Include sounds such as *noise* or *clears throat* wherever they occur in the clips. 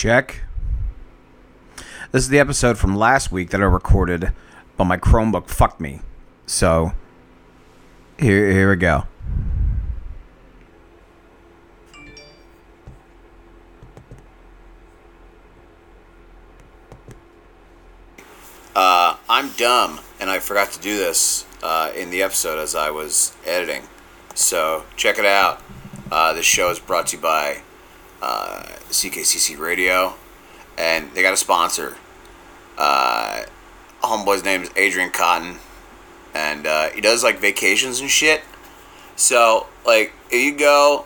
Check. This is the episode from last week that I recorded, but my Chromebook fucked me. So, here, here we go. Uh, I'm dumb, and I forgot to do this uh, in the episode as I was editing. So check it out. Uh, this show is brought to you by uh, CKCC Radio, and they got a sponsor. Uh, homeboy's name is Adrian Cotton, and uh, he does like vacations and shit. So like, if you go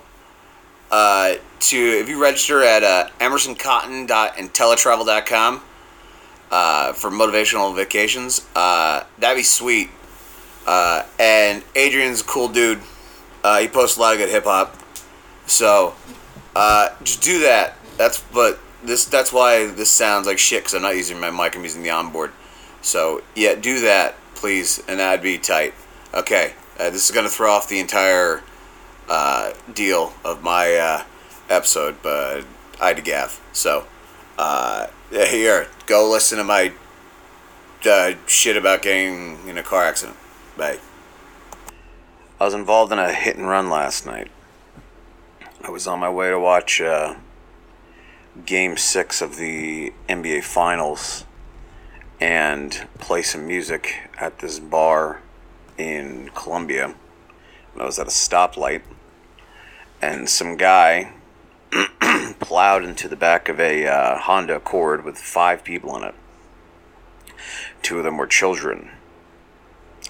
uh, to if you register at uh, emersoncotton.inteletravel.com uh, for motivational vacations, uh, that'd be sweet. Uh, and Adrian's a cool dude. Uh, he posts a lot of good hip hop. So uh, just do that. That's but this that's why this sounds like shit because I'm not using my mic. I'm using the onboard. So yeah, do that please, and that'd be tight. Okay, uh, this is gonna throw off the entire uh, deal of my uh, episode, but I had to gaff. So uh, here, go listen to my uh, shit about getting in a car accident. Bye. I was involved in a hit and run last night. I was on my way to watch uh, Game 6 of the NBA Finals and play some music at this bar in Columbia. And I was at a stoplight, and some guy *clears throat* plowed into the back of a uh, Honda Accord with five people in it. Two of them were children.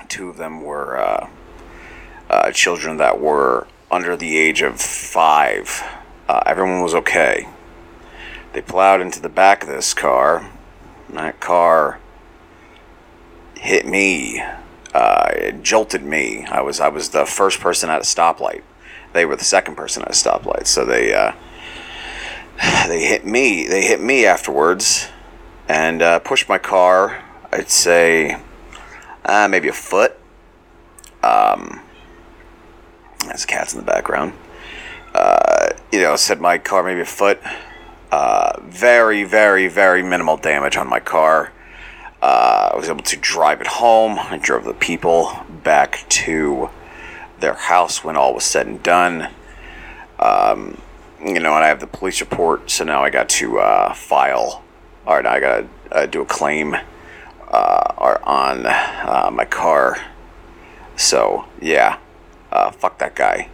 Two of them were uh, uh, children that were under the age of five. Uh, everyone was okay. They plowed into the back of this car. That car hit me. Uh, it jolted me. I was I was the first person at a stoplight. They were the second person at a stoplight. So they uh, *sighs* they hit me. They hit me afterwards, and uh, pushed my car. I'd say uh, maybe a foot. Um, there's cats in the background. Uh, you know, said my car maybe a foot. Uh, very, very, very minimal damage on my car. Uh, I was able to drive it home. I drove the people back to their house when all was said and done. Um, you know, and I have the police report, so now I got to uh, file, or now I got to uh, do a claim uh, or on uh, my car. So, yeah, uh, fuck that guy.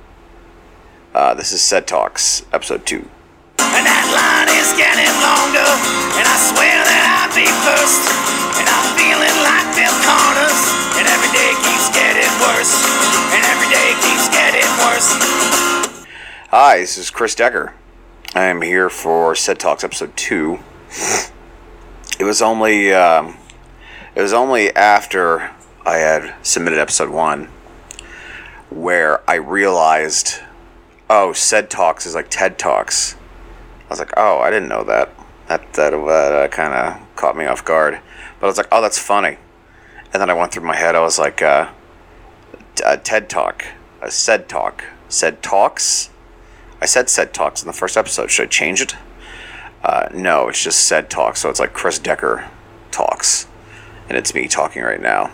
Uh, this is Said Talks, episode 2. And that line is getting longer, and I swear that I'll be first. And I'm feeling like Bill Connors, and every day keeps getting worse, and every day keeps getting worse. Hi, this is Chris Decker. I am here for Said Talks episode two. It was only um, it was only after I had submitted episode one where I realized, oh, Said Talks is like TED Talks. I was like, oh, I didn't know that. That that uh, kind of caught me off guard. But I was like, oh, that's funny. And then I went through my head. I was like, uh, t- uh, TED Talk, a Said Talk, Said Talks. I said said talks in the first episode. Should I change it? Uh, no, it's just said talks. So it's like Chris Decker talks, and it's me talking right now.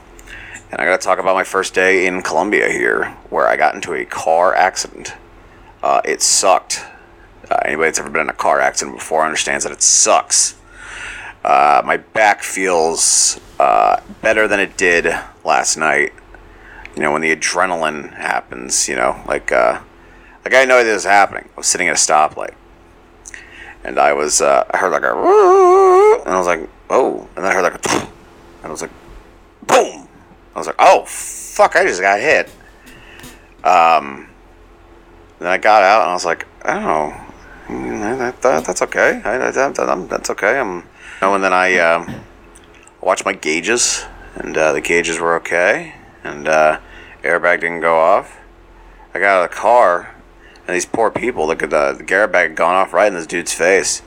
And I got to talk about my first day in Columbia here, where I got into a car accident. Uh, it sucked. Uh, anybody that's ever been in a car accident before understands that it sucks. Uh, my back feels uh, better than it did last night. You know, when the adrenaline happens, you know, like uh, like I know this was happening. I was sitting at a stoplight, and I was uh, I heard like a and I was like oh, and then I heard like a and I was like boom. I was like oh fuck, I just got hit. Um, then I got out and I was like oh, mm, that, that, that's okay. I, that, that, that's okay. I'm. Oh, and then I um, watched my gauges, and uh, the gauges were okay, and uh, airbag didn't go off. I got out of the car, and these poor people, look at the, the airbag had gone off right in this dude's face,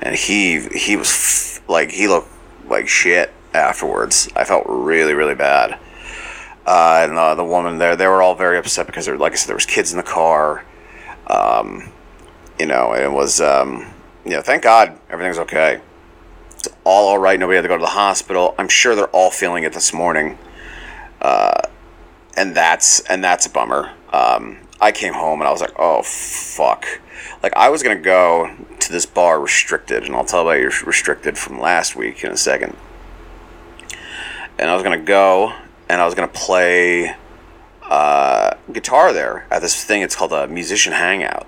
and he he was f- like he looked like shit afterwards. I felt really really bad. Uh, and uh, the woman there, they were all very upset because there, like I said, there was kids in the car. Um, you know, it was um, you know, thank God everything's okay. It's all all right. Nobody had to go to the hospital. I'm sure they're all feeling it this morning, uh, and that's and that's a bummer. Um, I came home and I was like, oh fuck. Like I was gonna go to this bar restricted, and I'll tell you about your restricted from last week in a second. And I was gonna go and I was gonna play uh, guitar there at this thing. It's called a musician hangout,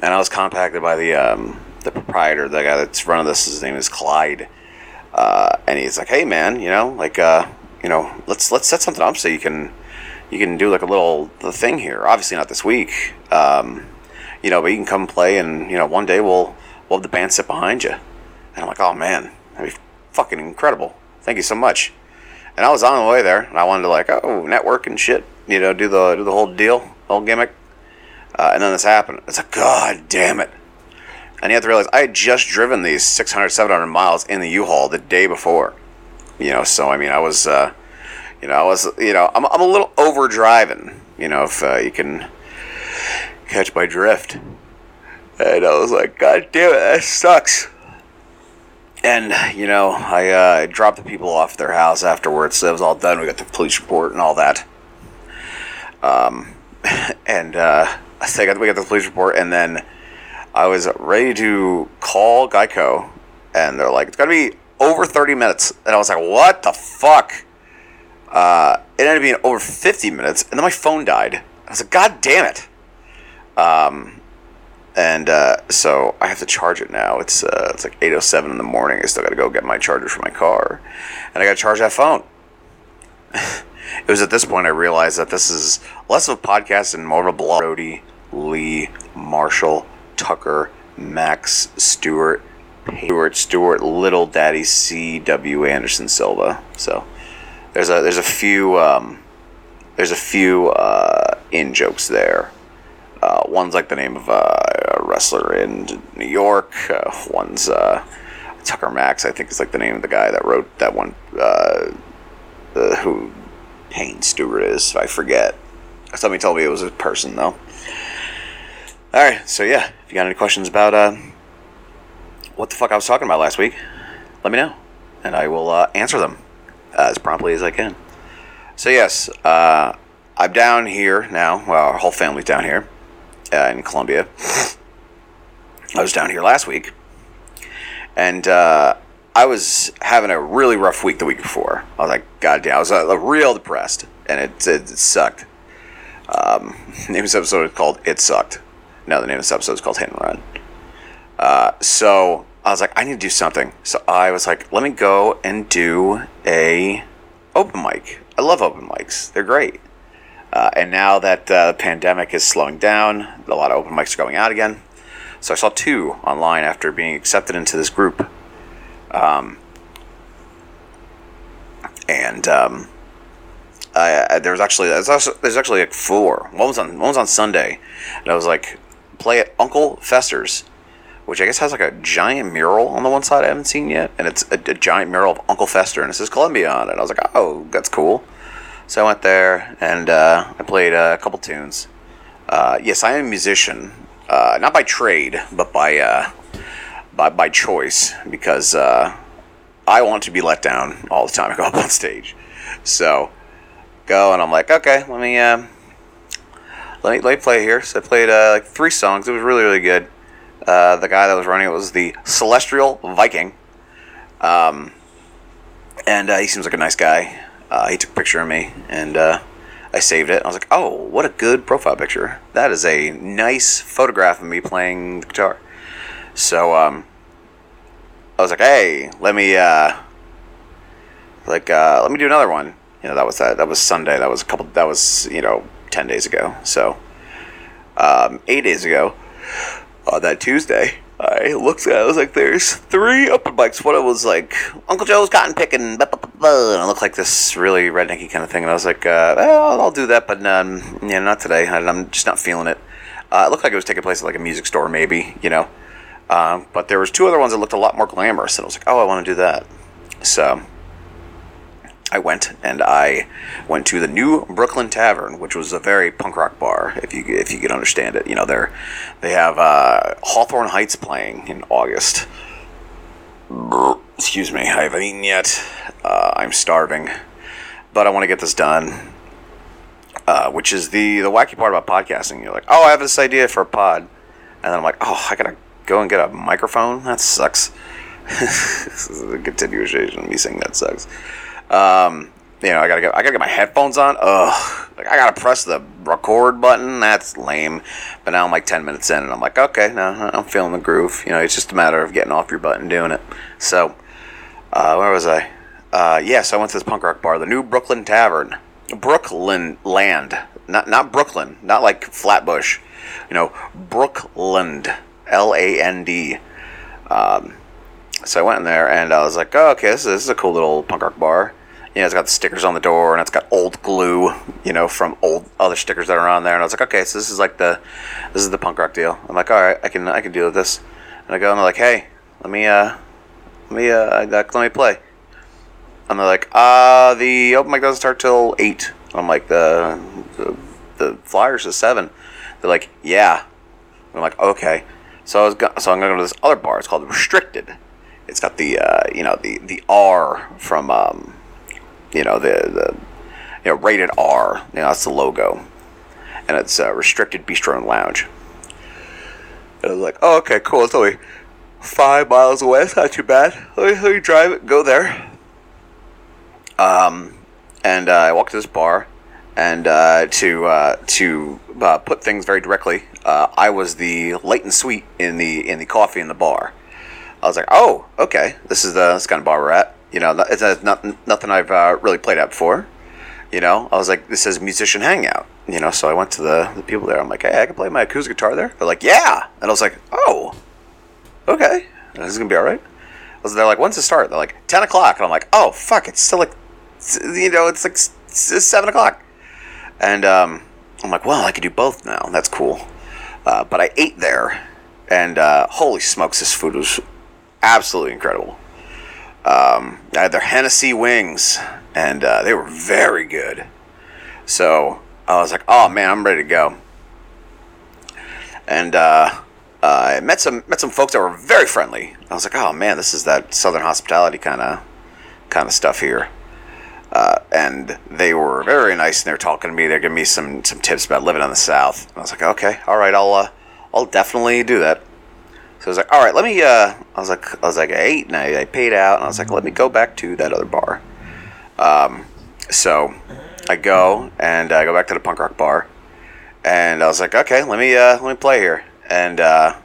and I was contacted by the um, the proprietor, the guy that's running this. His name is Clyde, uh, and he's like, "Hey, man, you know, like, uh, you know, let's let's set something up so you can you can do like a little the thing here. Obviously, not this week, um, you know, but you can come play, and you know, one day we'll we'll have the band sit behind you." And I'm like, "Oh man, that'd be fucking incredible! Thank you so much." And I was on the way there, and I wanted to like, oh, network and shit, you know, do the do the whole deal, whole gimmick. Uh, and then this happened. It's like, God damn it. And you have to realize I had just driven these 600, 700 miles in the U-Haul the day before. You know, so I mean, I was, uh, you know, I was, you know, I'm, I'm a little over driving, you know, if uh, you can catch my drift. And I was like, God damn it, that sucks. And, you know, I uh, dropped the people off their house afterwards, so it was all done. We got the police report and all that. Um, *laughs* and uh, I think we got the police report, and then I was ready to call Geico, and they're like, "It's gonna be over 30 minutes," and I was like, "What the fuck?" Uh, it ended up being over 50 minutes, and then my phone died. I was like, "God damn it!" Um, and uh, so I have to charge it now. It's uh, it's like 8:07 in the morning. I still got to go get my charger for my car, and I got to charge that phone. *laughs* it was at this point I realized that this is less of a podcast and more of a blog. Brody, Lee, Marshall, Tucker, Max, Stewart, Stewart, Stewart, Little Daddy, C. W. Anderson Silva. So there's a there's a few um, there's a few uh, in jokes there. Uh, one's like the name of a wrestler in New York. Uh, one's uh, Tucker Max, I think, is like the name of the guy that wrote that one. Uh, who Payne Stewart is, I forget. Somebody told me it was a person though. All right, so yeah, if you got any questions about uh, what the fuck I was talking about last week, let me know, and I will uh, answer them as promptly as I can. So yes, uh, I'm down here now. Well, our whole family's down here uh, in Columbia. I was down here last week, and uh, I was having a really rough week the week before. I was like, God damn, I was uh, real depressed, and it, it, it sucked. Um, *laughs* the name of this episode is called "It Sucked." No, the name of this episode is called "Hit and Run." Uh, so I was like, I need to do something. So I was like, let me go and do a open mic. I love open mics; they're great. Uh, and now that uh, the pandemic is slowing down, a lot of open mics are going out again. So I saw two online after being accepted into this group. Um, and um, I, I, there was actually there's, actually like four. One was on one was on Sunday, and I was like, play at Uncle Fester's, which I guess has like a giant mural on the one side I haven't seen yet, and it's a, a giant mural of Uncle Fester, and it says Columbia on it. I was like, oh, that's cool. So I went there and uh, I played a couple tunes. Uh, yes, I am a musician, uh, not by trade, but by uh, by by choice because uh, I want to be let down all the time I go up on stage. So go and I'm like, okay, let me uh, let me let me play here. So I played like three songs. It was really really good. the guy that was running it was the Celestial Viking, um, and he seems like a nice guy. Uh, he took a picture of me and uh, I saved it. I was like, oh, what a good profile picture. That is a nice photograph of me playing the guitar. So um, I was like, hey, let me uh, like uh, let me do another one. You know, that was that. That was Sunday. That was a couple. That was you know ten days ago. So um, eight days ago, on that Tuesday, I looked at it, I was like, there's three open mics. One was like, Uncle Joe's cotton picking, blah, blah, blah, blah, and it looked like this really rednecky kind of thing. And I was like, uh, well, I'll do that, but um, yeah, not today. I'm just not feeling it. Uh, it looked like it was taking place at like a music store, maybe, you know. Um, but there was two other ones that looked a lot more glamorous, and I was like, oh, I want to do that. So I went and I went to the New Brookland Tavern, which was a very punk rock bar, if you if you can understand it. You know, they're they have uh, Hawthorne Heights playing in August. Excuse me, I haven't eaten yet. Uh, I'm starving, but I want to get this done. Uh, which is the the wacky part about podcasting. You're like, oh, I have this idea for a pod, and then I'm like, oh, I gotta go and get a microphone. That sucks. *laughs* this is a continuation of me saying that sucks. Um, you know, I gotta get I gotta get my headphones on. Ugh, like I gotta press the record button. That's lame. But now I'm like ten minutes in, and I'm like, okay, no, I'm feeling the groove. You know, it's just a matter of getting off your butt and doing it. So, uh, where was I? Uh, yes, yeah, so I went to this punk rock bar, the New Brookland Tavern, Brooklyn Land, not not Brooklyn, not like Flatbush. You know, Brookland, L A N D. Um, so I went in there and I was like, oh, okay, this this is a cool little punk rock bar you know, it's got the stickers on the door and it's got old glue, you know, from old other stickers that are on there. And I was like, okay, so this is like the, this is the punk rock deal. I'm like, all right, I can, I can deal with this. And I go and they're like, hey, let me, uh, let me, uh, let me play. And they're like, uh, the open mic doesn't start till eight. I'm like, the, the, the flyers is seven. They're like, yeah. I'm like, okay. So I was, go- so I'm to go to this other bar. It's called Restricted. It's got the, uh, you know, the, the R from, um, you know the the you know rated R. You know that's the logo, and it's uh, restricted bistro and lounge. And I was like, oh okay, cool. It's only five miles away. It's not too bad. Let me, let me drive it. Go there. Um, and uh, I walked to this bar, and uh, to uh, to uh, put things very directly, uh, I was the late and sweet in the in the coffee in the bar. I was like, oh, okay, this is the this kind of bar we're at. You know, it's not nothing I've uh, really played at before. You know, I was like, this is musician hangout. You know, so I went to the, the people there. I'm like, hey, I can play my acoustic guitar there. They're like, yeah, and I was like, oh, okay, this is gonna be all right. Was they're like, when's it start? They're like, ten o'clock, and I'm like, oh fuck, it's still like, you know, it's like seven o'clock, and um, I'm like, well, I could do both now. That's cool. Uh, but I ate there, and uh, holy smokes, this food was absolutely incredible. Um, I had their Hennessy wings, and uh, they were very good. So I was like, "Oh man, I'm ready to go." And uh, I met some met some folks that were very friendly. I was like, "Oh man, this is that Southern hospitality kind of kind of stuff here." Uh, and they were very nice, and they were talking to me. They're giving me some some tips about living in the South. And I was like, "Okay, all right, I'll uh, I'll definitely do that." So I was like, all right, let me. Uh, I was like, I was like, ate and I, I paid out, and I was like, let me go back to that other bar. Um, so I go and I go back to the punk rock bar, and I was like, okay, let me uh, let me play here, and uh,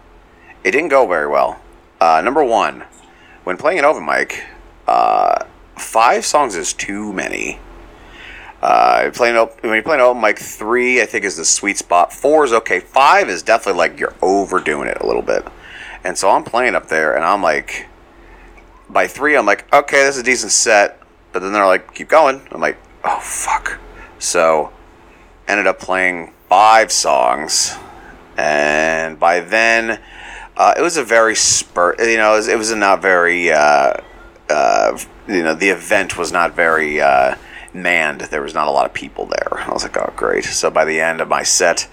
it didn't go very well. Uh, number one, when playing an open mic, uh, five songs is too many. Uh, playing op- when you play playing open mic, three I think is the sweet spot. Four is okay. Five is definitely like you're overdoing it a little bit. And so I'm playing up there, and I'm like, by three, I'm like, okay, this is a decent set. But then they're like, keep going. I'm like, oh, fuck. So ended up playing five songs. And by then, uh, it was a very spur, you know, it was, it was not very, uh, uh, you know, the event was not very uh, manned. There was not a lot of people there. I was like, oh, great. So by the end of my set,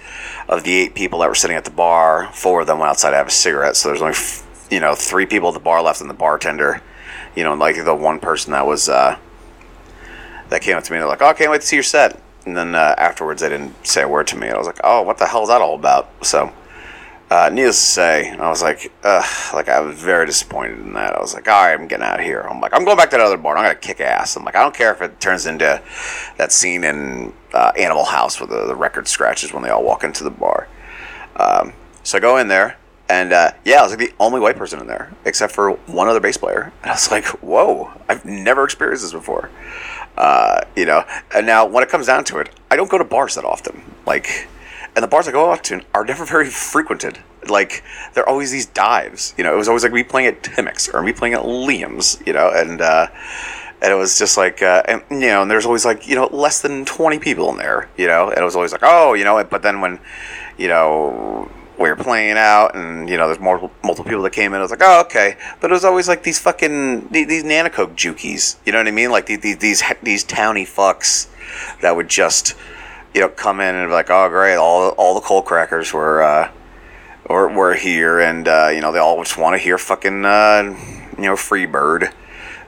of the eight people that were sitting at the bar, four of them went outside to have a cigarette. So there's only, you know, three people at the bar left and the bartender. You know, and like the one person that was, uh, that came up to me. and They're like, oh, I can't wait to see your set. And then uh, afterwards, they didn't say a word to me. I was like, oh, what the hell is that all about? So uh, needless to say, I was like, ugh, like I was very disappointed in that. I was like, all right, I'm getting out of here. I'm like, I'm going back to that other bar. I'm gonna kick ass. I'm like, I don't care if it turns into that scene in uh, Animal House with the, the, record scratches when they all walk into the bar. Um, so I go in there, and uh, yeah, I was like the only white person in there, except for one other bass player. And I was like, whoa, I've never experienced this before. Uh, you know, and now when it comes down to it, I don't go to bars that often. Like and the bars I go out to are never very frequented. Like there are always these dives. You know, it was always like me playing at Timex or me playing at Liam's. You know, and uh, and it was just like, uh, and you know, and there's always like you know less than twenty people in there. You know, and it was always like, oh, you know, but then when, you know, we were playing out, and you know, there's multiple multiple people that came in. I was like, oh, okay, but it was always like these fucking these, these Nanticoke jukies. You know what I mean? Like these these these, these towny fucks that would just you know come in and be like, oh, great, all all the coal crackers were. Uh, or were here, and uh, you know they all just want to hear fucking uh, you know Freebird.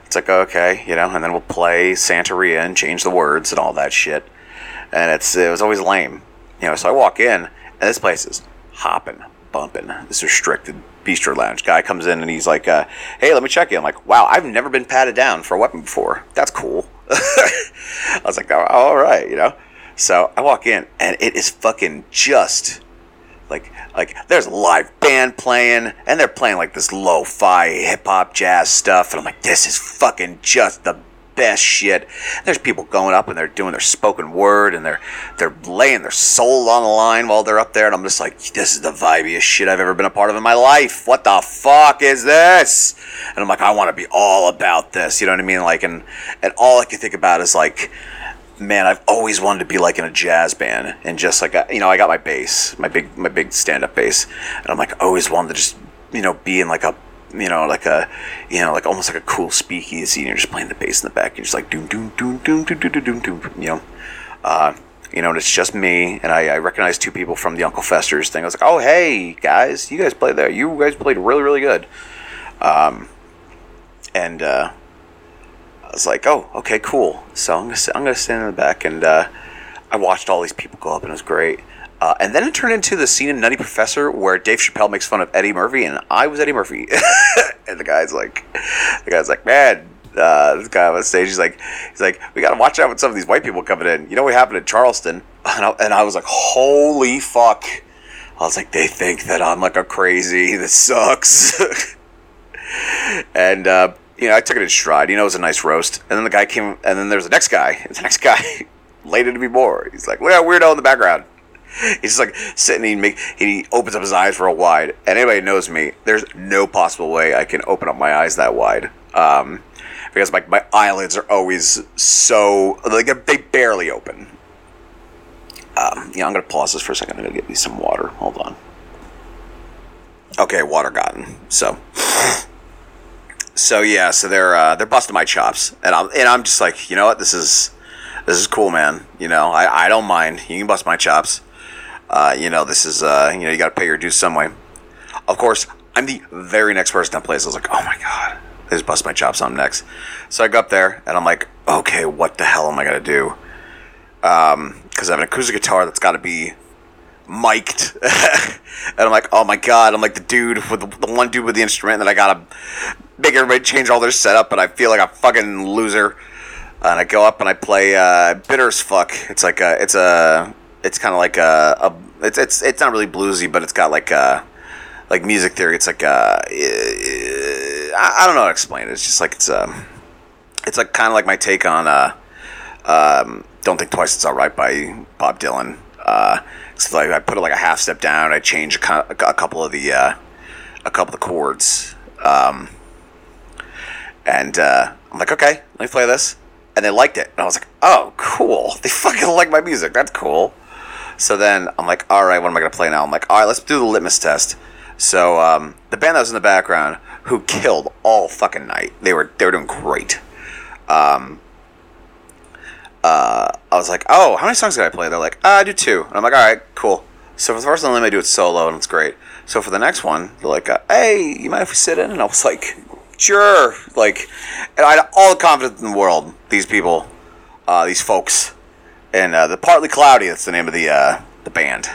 It's like okay, you know, and then we'll play Santeria and change the words and all that shit, and it's it was always lame, you know. So I walk in, and this place is hopping, bumping. This restricted bistro lounge guy comes in and he's like, uh, "Hey, let me check you." I'm like, "Wow, I've never been patted down for a weapon before. That's cool." *laughs* I was like, oh, "All right," you know. So I walk in, and it is fucking just like like there's a live band playing and they're playing like this lo-fi hip-hop jazz stuff and i'm like this is fucking just the best shit. There's people going up and they're doing their spoken word and they're they're laying their soul on the line while they're up there and i'm just like this is the vibiest shit i've ever been a part of in my life. What the fuck is this? And i'm like i want to be all about this you know what i mean? Like and and all i can think about is like man, I've always wanted to be like in a jazz band and just like you know, I got my bass, my big my big stand up bass, and I'm like I always wanted to just you know be in like a you know like a you know like almost like a cool speakeasy and you're just playing the bass in the back and you're just like doom doom doom doom doom doom doom doom you know. Uh, you know, and it's just me, and I, I recognize two people from the Uncle Fester's thing. I was like, "Oh, hey guys, you guys played there. You guys played really, really good." Um, and uh, I was like, oh, okay, cool. So I'm gonna sit, I'm gonna stand in the back, and uh, I watched all these people go up, and it was great. Uh, and then it turned into the scene in Nutty Professor where Dave Chappelle makes fun of Eddie Murphy, and I was Eddie Murphy. *laughs* and the guy's like, the guy's like, man, uh, this guy on stage, he's like, he's like, we gotta watch out with some of these white people coming in. You know what happened in Charleston? *laughs* And I, and I was like, holy fuck. I was like, they think that I'm like a crazy. This sucks. *laughs* and uh, you know, I took it in stride. You know, it was a nice roast. And then the guy came, and then there was the next guy. And the next guy *laughs* later to be more. He's like, look at that weirdo in the background. He's just like sitting. He make he opens up his eyes real wide. And anybody knows me, there's no possible way I can open up my eyes that wide. Um, because my, my eyelids are always so like they barely open. Um, yeah, I'm gonna pause this for a second. I'm gonna get me some water. Hold on. Okay, water gotten. So so yeah, so they're uh, they're busting my chops, and I'm and I'm just like, you know what, this is this is cool, man. You know, I, I don't mind. You can bust my chops. Uh, you know, this is uh, you know, you got to pay your dues some way. Of course, I'm the very next person that plays. I was like, oh my god, they just bust my chops. I'm next. So I go up there, and I'm like, okay, what the hell am I gonna do? Um, Because I have an acoustic guitar that's got to be mic'd. *laughs* and I'm like, oh my god, I'm like the dude with the, the one dude with the instrument that I gotta make everybody change all their setup, and I feel like a fucking loser. And I go up and I play uh, bitter as fuck. It's like a, it's a, it's kind of like a, a, it's it's it's not really bluesy, but it's got like a, like music theory. It's like a, I don't know how to explain it. It's just like it's a, um, it's like kind of like my take on uh, um, "Don't Think Twice It's Alright" by Bob Dylan. Uh, so like I put it like a half step down. I change a, a couple of the uh, a couple of the chords. Um, and uh, I'm like, okay, let me play this. And they liked it. And I was like, oh, cool. *laughs* They fucking like my music. That's cool. So then I'm like, all right, what am I going to play now? I'm like, all right, let's do the litmus test. So um, the band that was in the background, who killed all fucking night, they were they were doing great. Um, uh, I was like, oh, how many songs did I play? They're like, uh, I do two. And I'm like, all right, cool. So for the first one, let me do it solo, and it's great. So for the next one, they're like, uh, hey, you mind if we sit in? And I was like, sure. Like, and I had all the confidence in the world. These people, uh, these folks, and uh, the partly cloudy. That's the name of the uh, the band.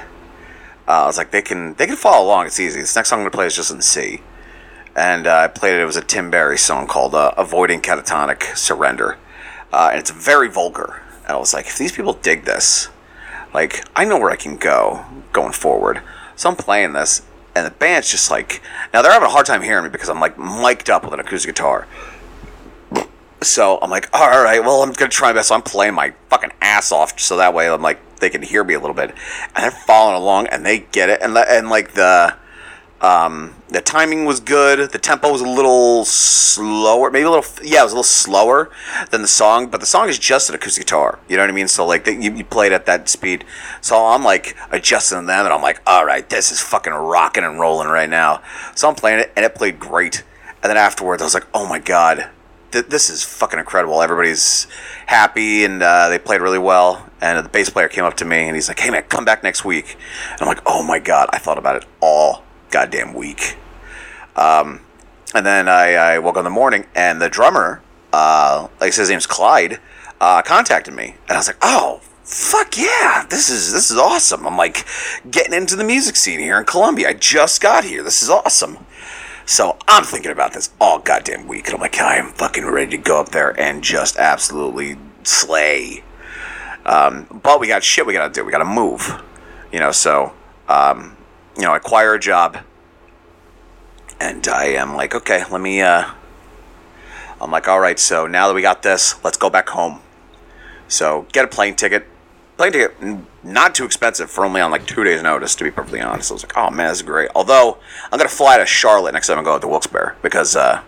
Uh, I was like, they can they can follow along. It's easy. This next song I'm gonna play is just in C, and uh, I played it. It was a Tim Barry song called uh, "Avoiding Catatonic Surrender," and it's very vulgar. And I was like, if these people dig this, like I know where I can go going forward. So I'm playing this, and the band's just like now they're having a hard time hearing me because I'm like mic'd up with an acoustic guitar. So I'm like, all right, well, I'm gonna try my best. So I'm playing my fucking ass off, so that way I'm like they can hear me a little bit, and they're following along and they get it, and and like the Um, the timing was good. The tempo was a little slower, maybe a little. Yeah, it was a little slower than the song, but the song is just an acoustic guitar. You know what I mean? So like, you, you played at that speed. So I'm like adjusting them, and I'm like, all right, this is fucking rocking and rolling right now. So I'm playing it, and it played great. And then afterwards, I was like, oh my god, th- this is fucking incredible. Everybody's happy, and uh, they played really well. And the bass player came up to me, and he's like, hey man, come back next week. And I'm like, oh my god, I thought about it all goddamn week. Um, and then I, I woke up in the morning, and the drummer, uh, like his name's Clyde, uh, contacted me, and I was like, oh. Fuck yeah! This is this is awesome. I'm like getting into the music scene here in Columbia. I just got here. This is awesome. So I'm thinking about this all goddamn week, and I'm like, I am fucking ready to go up there and just absolutely slay. Um, but we got shit we gotta do. We gotta move, you know. So, um, you know, acquire a job, and I am like, okay, let me. Uh, I'm like, all right. So now that we got this, let's go back home. So get a plane ticket. Plane ticket not too expensive for only on like two days' notice. To be perfectly honest, I was like, oh man, this is great. Although I'm gonna fly to Charlotte next time I go to Wilkes-Barre because uh,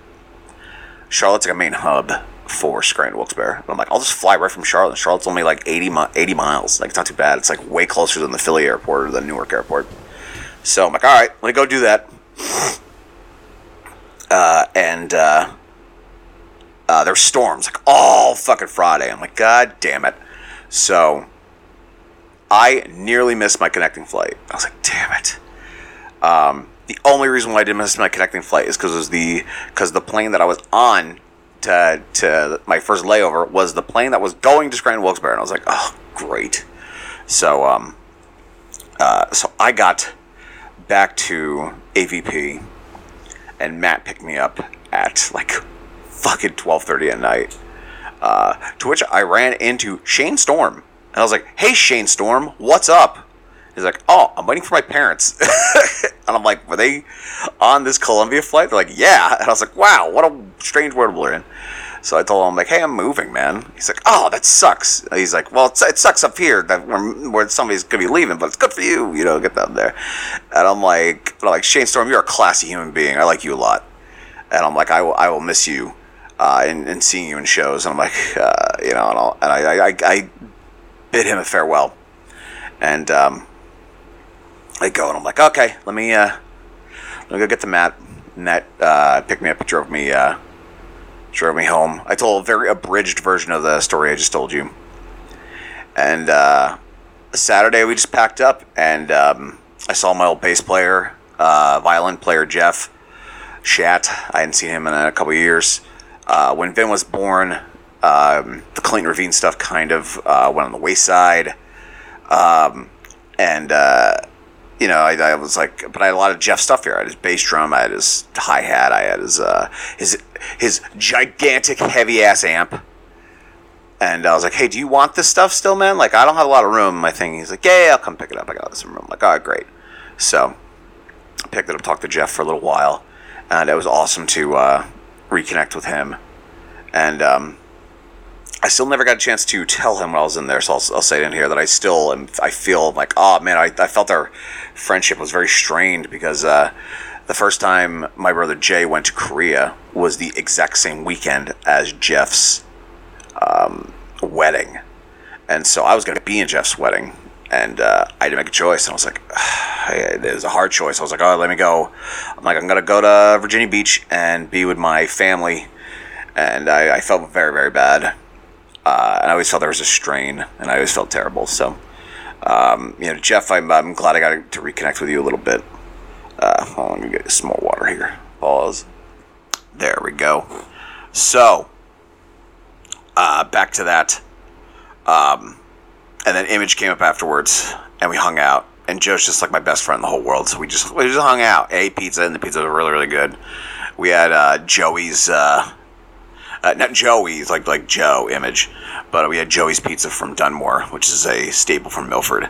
Charlotte's like a main hub for Scranton Wilkes-Barre. And I'm like, I'll just fly right from Charlotte. Charlotte's only like 80, mi- 80 miles. Like it's not too bad. It's like way closer than the Philly airport or the Newark airport. So I'm like, all right, let me go do that. Uh, and uh, uh, there's storms like all fucking Friday. I'm like, God damn it. So I nearly missed my connecting flight. I was like, damn it. Um, the only reason why I didn't miss my connecting flight is because it was the because the plane that I was on to to my first layover was the plane that was going to Scranton Wilkes-Barre, and I was like, oh, great. So um, uh, so I got back to AVP, and Matt picked me up at like fucking twelve thirty at night. Uh, to which I ran into Shane Storm, and I was like, "Hey, Shane Storm, what's up?" He's like, "Oh, I'm waiting for my parents," *laughs* and I'm like, "Were they on this Columbia flight?" They're like, "Yeah," and I was like, "Wow, what a strange world we're in." So I told him, I'm like, "Hey, I'm moving, man." He's like, "Oh, that sucks." He's like, "Well, it sucks up here that where, where somebody's gonna be leaving, but it's good for you, you know, get down there." And I'm like, I'm like Shane Storm, you're a classy human being. I like you a lot, and I'm like, I will, I will miss you, uh, and, and seeing you in shows. And I'm like, *laughs* uh, you know, and, I'll, and I, I, I bid him a farewell, and um, I go and I'm like, okay, let me, uh, let me go get the mat. And that uh, picked me up, drove me, uh, drove me home. I told a very abridged version of the story I just told you. And uh, Saturday we just packed up, and um, I saw my old bass player, uh, violin player Jeff Shat. I hadn't seen him in a couple years. Uh, when Vin was born, um, the Clayton Ravine stuff kind of uh, went on the wayside. Um, and uh, you know, I, I was like, but I had a lot of Jeff stuff here. I had his bass drum, I had his hi hat, I had his uh, his his gigantic heavy ass amp. And I was like, hey, do you want this stuff still, man? Like, I don't have a lot of room in my thing. He's like, yeah, yeah, I'll come pick it up. I got this room. I'm like, all right, great. So I picked it up, talked to Jeff for a little while, and it was awesome to uh, reconnect with him. And um, I still never got a chance to tell him when I was in there, so I'll, I'll say it in here that I still am. I feel like, oh man, I, I felt our friendship was very strained because uh, the first time my brother Jay went to Korea was the exact same weekend as Jeff's um, wedding, and so I was going to be in Jeff's wedding, and uh, I had to make a choice, and I was like, *sighs* it was a hard choice. I was like, oh, let me go. I'm like, I'm going to go to Virginia Beach and be with my family, and I, I felt very, very bad uh, and I always felt there was a strain, and I always felt terrible. So, um, you know, Jeff, I'm, I'm glad I got to reconnect with you a little bit. Uh, hold on, let me get some more water here. Pause. There we go. So, uh, back to that. Um, and then Image came up afterwards, and we hung out. And Joe's just like my best friend in the whole world, so we just we just hung out, ate pizza, and the pizza was really really good. We had uh, Joey's. Uh, uh, not Joey's like like Joe image, but we had Joey's Pizza from Dunmore, which is a staple from Milford.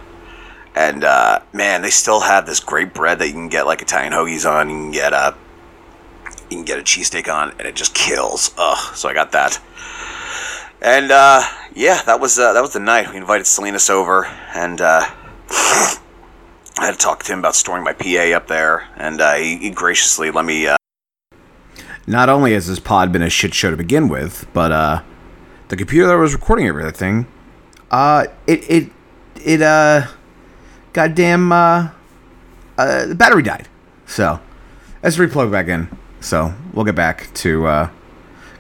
And uh, man, they still have this great bread that you can get like Italian hoagies on. You can get a you can get a cheesesteak on, and it just kills. Ugh! So I got that. And uh, yeah, that was uh, that was the night we invited Salinas over, and uh, *sighs* I had to talk to him about storing my PA up there, and uh, he, he graciously let me. Not only has this pod been a shit show to begin with, but uh, the computer that was recording everything, uh, it it it uh, goddamn uh, uh, the battery died. So let's replug back in. So we'll get back to uh,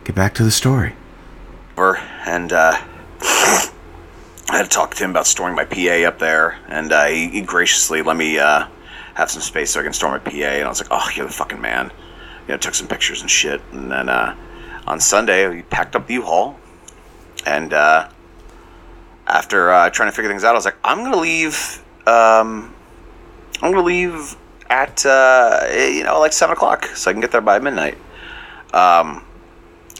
get back to the story. and uh, *coughs* I had to talk to him about storing my PA up there, and uh, he, he graciously let me uh, have some space so I can store my PA. And I was like, "Oh, you're the fucking man." You know, took some pictures and shit, and then uh, on Sunday we packed up the U-Haul, and uh, after uh, trying to figure things out, I was like, "I'm gonna leave." Um, I'm gonna leave at uh, you know like seven o'clock, so I can get there by midnight. Um,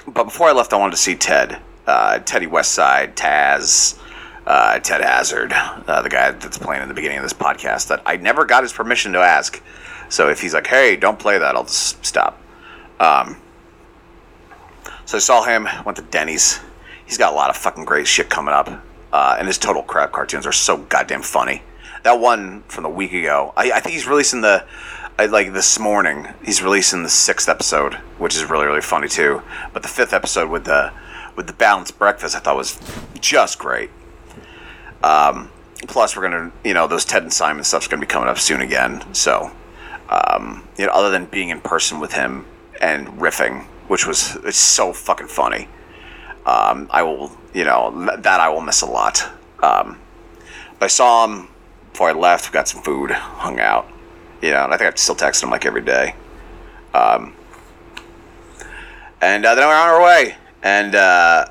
but before I left, I wanted to see Ted, uh, Teddy Westside, Taz, uh, Ted Hazard, uh, the guy that's playing in the beginning of this podcast. That I never got his permission to ask. So if he's like, "Hey, don't play that," I'll just stop. Um, so I saw him. Went to Denny's. He's got a lot of fucking great shit coming up, uh, and his Total Crap cartoons are so goddamn funny. That one from the week ago, I, I think he's releasing the I, like this morning. He's releasing the sixth episode, which is really really funny too. But the fifth episode with the with the balanced breakfast, I thought was just great. Um, plus, we're gonna you know those Ted and Simon stuff's gonna be coming up soon again. So um, you know, other than being in person with him and riffing, which was it's so fucking funny. Um, I will, you know, that I will miss a lot. Um, but I saw him before I left. We got some food, hung out, you know, and I think I still text him like every day. Um, and uh, then we're on our way, and uh,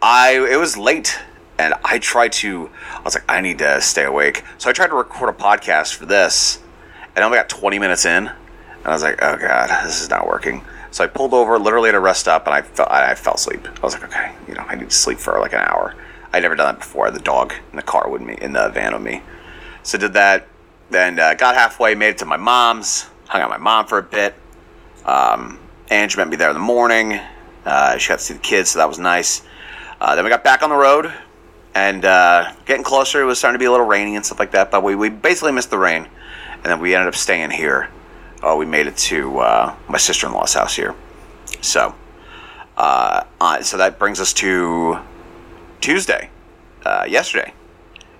I it was late, and I tried to. I was like, I need to stay awake, so I tried to record a podcast for this, and I only got 20 minutes in, and I was like, oh god, this is not working. So I pulled over literally at a rest stop, and I fell, I fell asleep. I was like, okay, you know, I need to sleep for like an hour. I'd never done that before. The dog in the car with me, in the van with me. So did that, then uh, got halfway, made it to my mom's, hung out with my mom for a bit. Um, met me there in the morning. Uh, she got to see the kids, so that was nice. Uh, then we got back on the road, and uh, getting closer. It was starting to be a little rainy and stuff like that, but we, we basically missed the rain, and then we ended up staying here. Oh, we made it to uh, my sister in law's house here. So, uh, uh, so that brings us to Tuesday, uh, yesterday,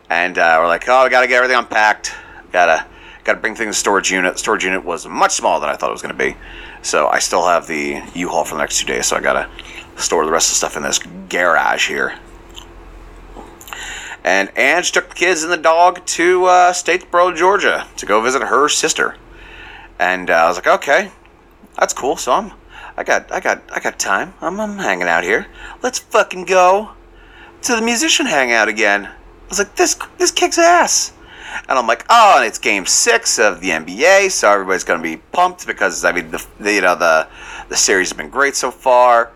and we're like, oh, we got to get everything unpacked. Gotta got to bring things to storage unit. Storage unit was much smaller than I thought it was to be, so I still have the U-Haul for the next two days. So I gotta store the rest of the stuff in this garage here. And Ange took the kids and the dog to uh, Statesboro, Georgia, to go visit her sister. And uh, I was like, okay, that's cool. So I'm, I got, I got, I got time. I'm, I'm hanging out here. Let's fucking go to the musician hangout again. I was like, this, this kicks ass. And I'm like, oh, and it's Game Six of the NBA, so everybody's gonna be pumped because I mean, the, the you know the the series has been great so far.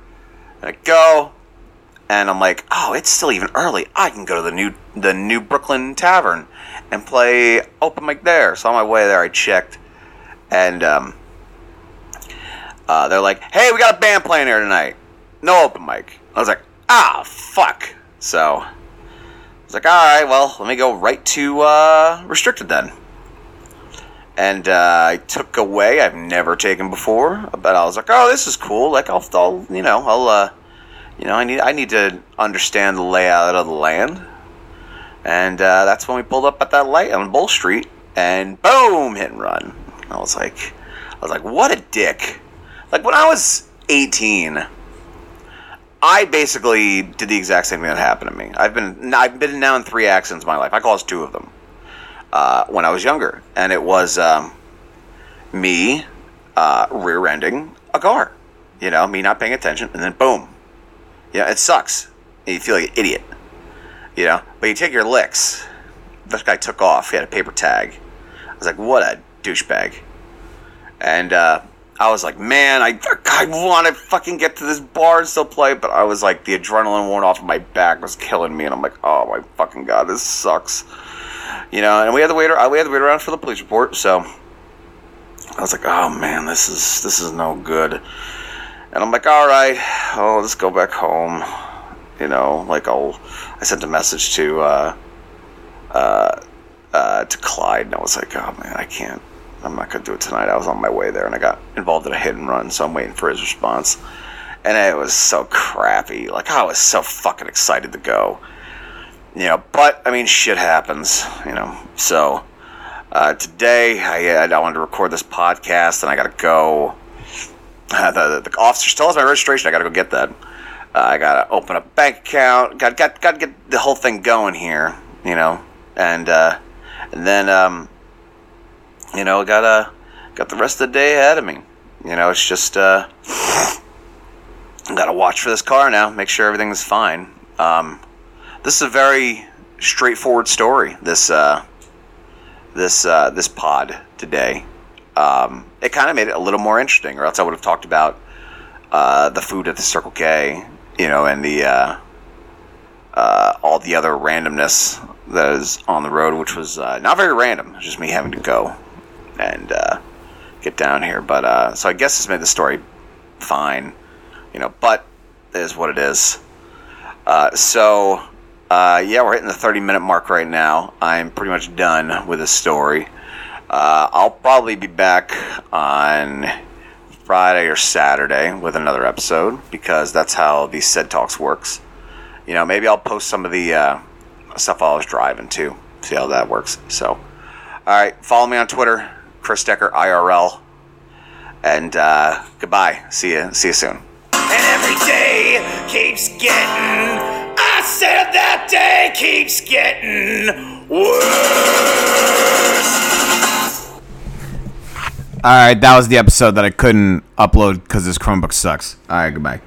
And I go, and I'm like, oh, it's still even early. I can go to the new the new Brookland Tavern and play open mic there. So on my way there, I checked, and um, uh, they're like, hey, we got a band playing here tonight. No open mic. I was like, ah, fuck. So I was like, all right, well, let me go right to uh, restricted then. And uh, I took away. I've never taken before, but I was like, oh, this is cool. Like I'll, I'll you know, I'll, uh, you know, I need, I need to understand the layout of the land. And uh, that's when we pulled up at that light on Bull Street, and boom, hit and run. I was like, I was like, what a dick. Like when I was 18, I basically did the exact same thing that happened to me. I've been I've been now in three accidents in my life. I caused two of them uh, when I was younger, and it was um, me uh, rear-ending a car. You know, me not paying attention, and then boom. Yeah, it sucks. You feel like an idiot. You know, but you take your licks. This guy took off. He had a paper tag. I was like, what a douchebag. And uh, I was like, man, I, I want to fucking get to this bar and still play, but I was like, the adrenaline worn off of my back was killing me, and I'm like, oh my fucking god, this sucks. You know, and we had to wait. We had to wait around for the police report, so I was like, oh man, this is this is no good. And I'm like, all right, I'll just go back home. You know, like I'll. I sent a message to uh, uh, uh, to Clyde, and I was like, oh man, I can't. I'm not gonna do it tonight. I was on my way there, and I got involved in a hit and run, so I'm waiting for his response. And it was so crappy. Like I was so fucking excited to go. You know, but I mean, shit happens. You know, so uh, today I, I wanted to record this podcast, and I gotta go. *laughs* The, the officer still has my registration. I gotta go get that. Uh, I gotta open a bank account. Got got got to get the whole thing going here. You know, and uh, and then um, you know, got uh, got the rest of the day ahead of me. You know, it's just uh, got to watch for this car now, make sure everything's fine. Um, this is a very straightforward story. This uh, this uh, this pod today. Um, it kind of made it a little more interesting, or else I would have talked about uh, the food at the Circle K, you know, and the uh, uh, all the other randomness that is on the road, which was uh, not very random. Just me having to go and uh, get down here. But uh, so I guess this made the story fine, you know. But is what it is. So yeah, we're hitting the 30 minute mark right now. I'm pretty much done with this story. Uh, I'll probably be back on Friday or Saturday with another episode because that's how these said talks works. You know, maybe I'll post some of the uh, stuff I was driving too. See how that works. So, all right, follow me on Twitter, Chris Decker IRL, and uh, goodbye. See you. See you soon. And every day keeps getting, I said that day keeps getting worse. All right, that was the episode that I couldn't upload because this Chromebook sucks. All right, goodbye.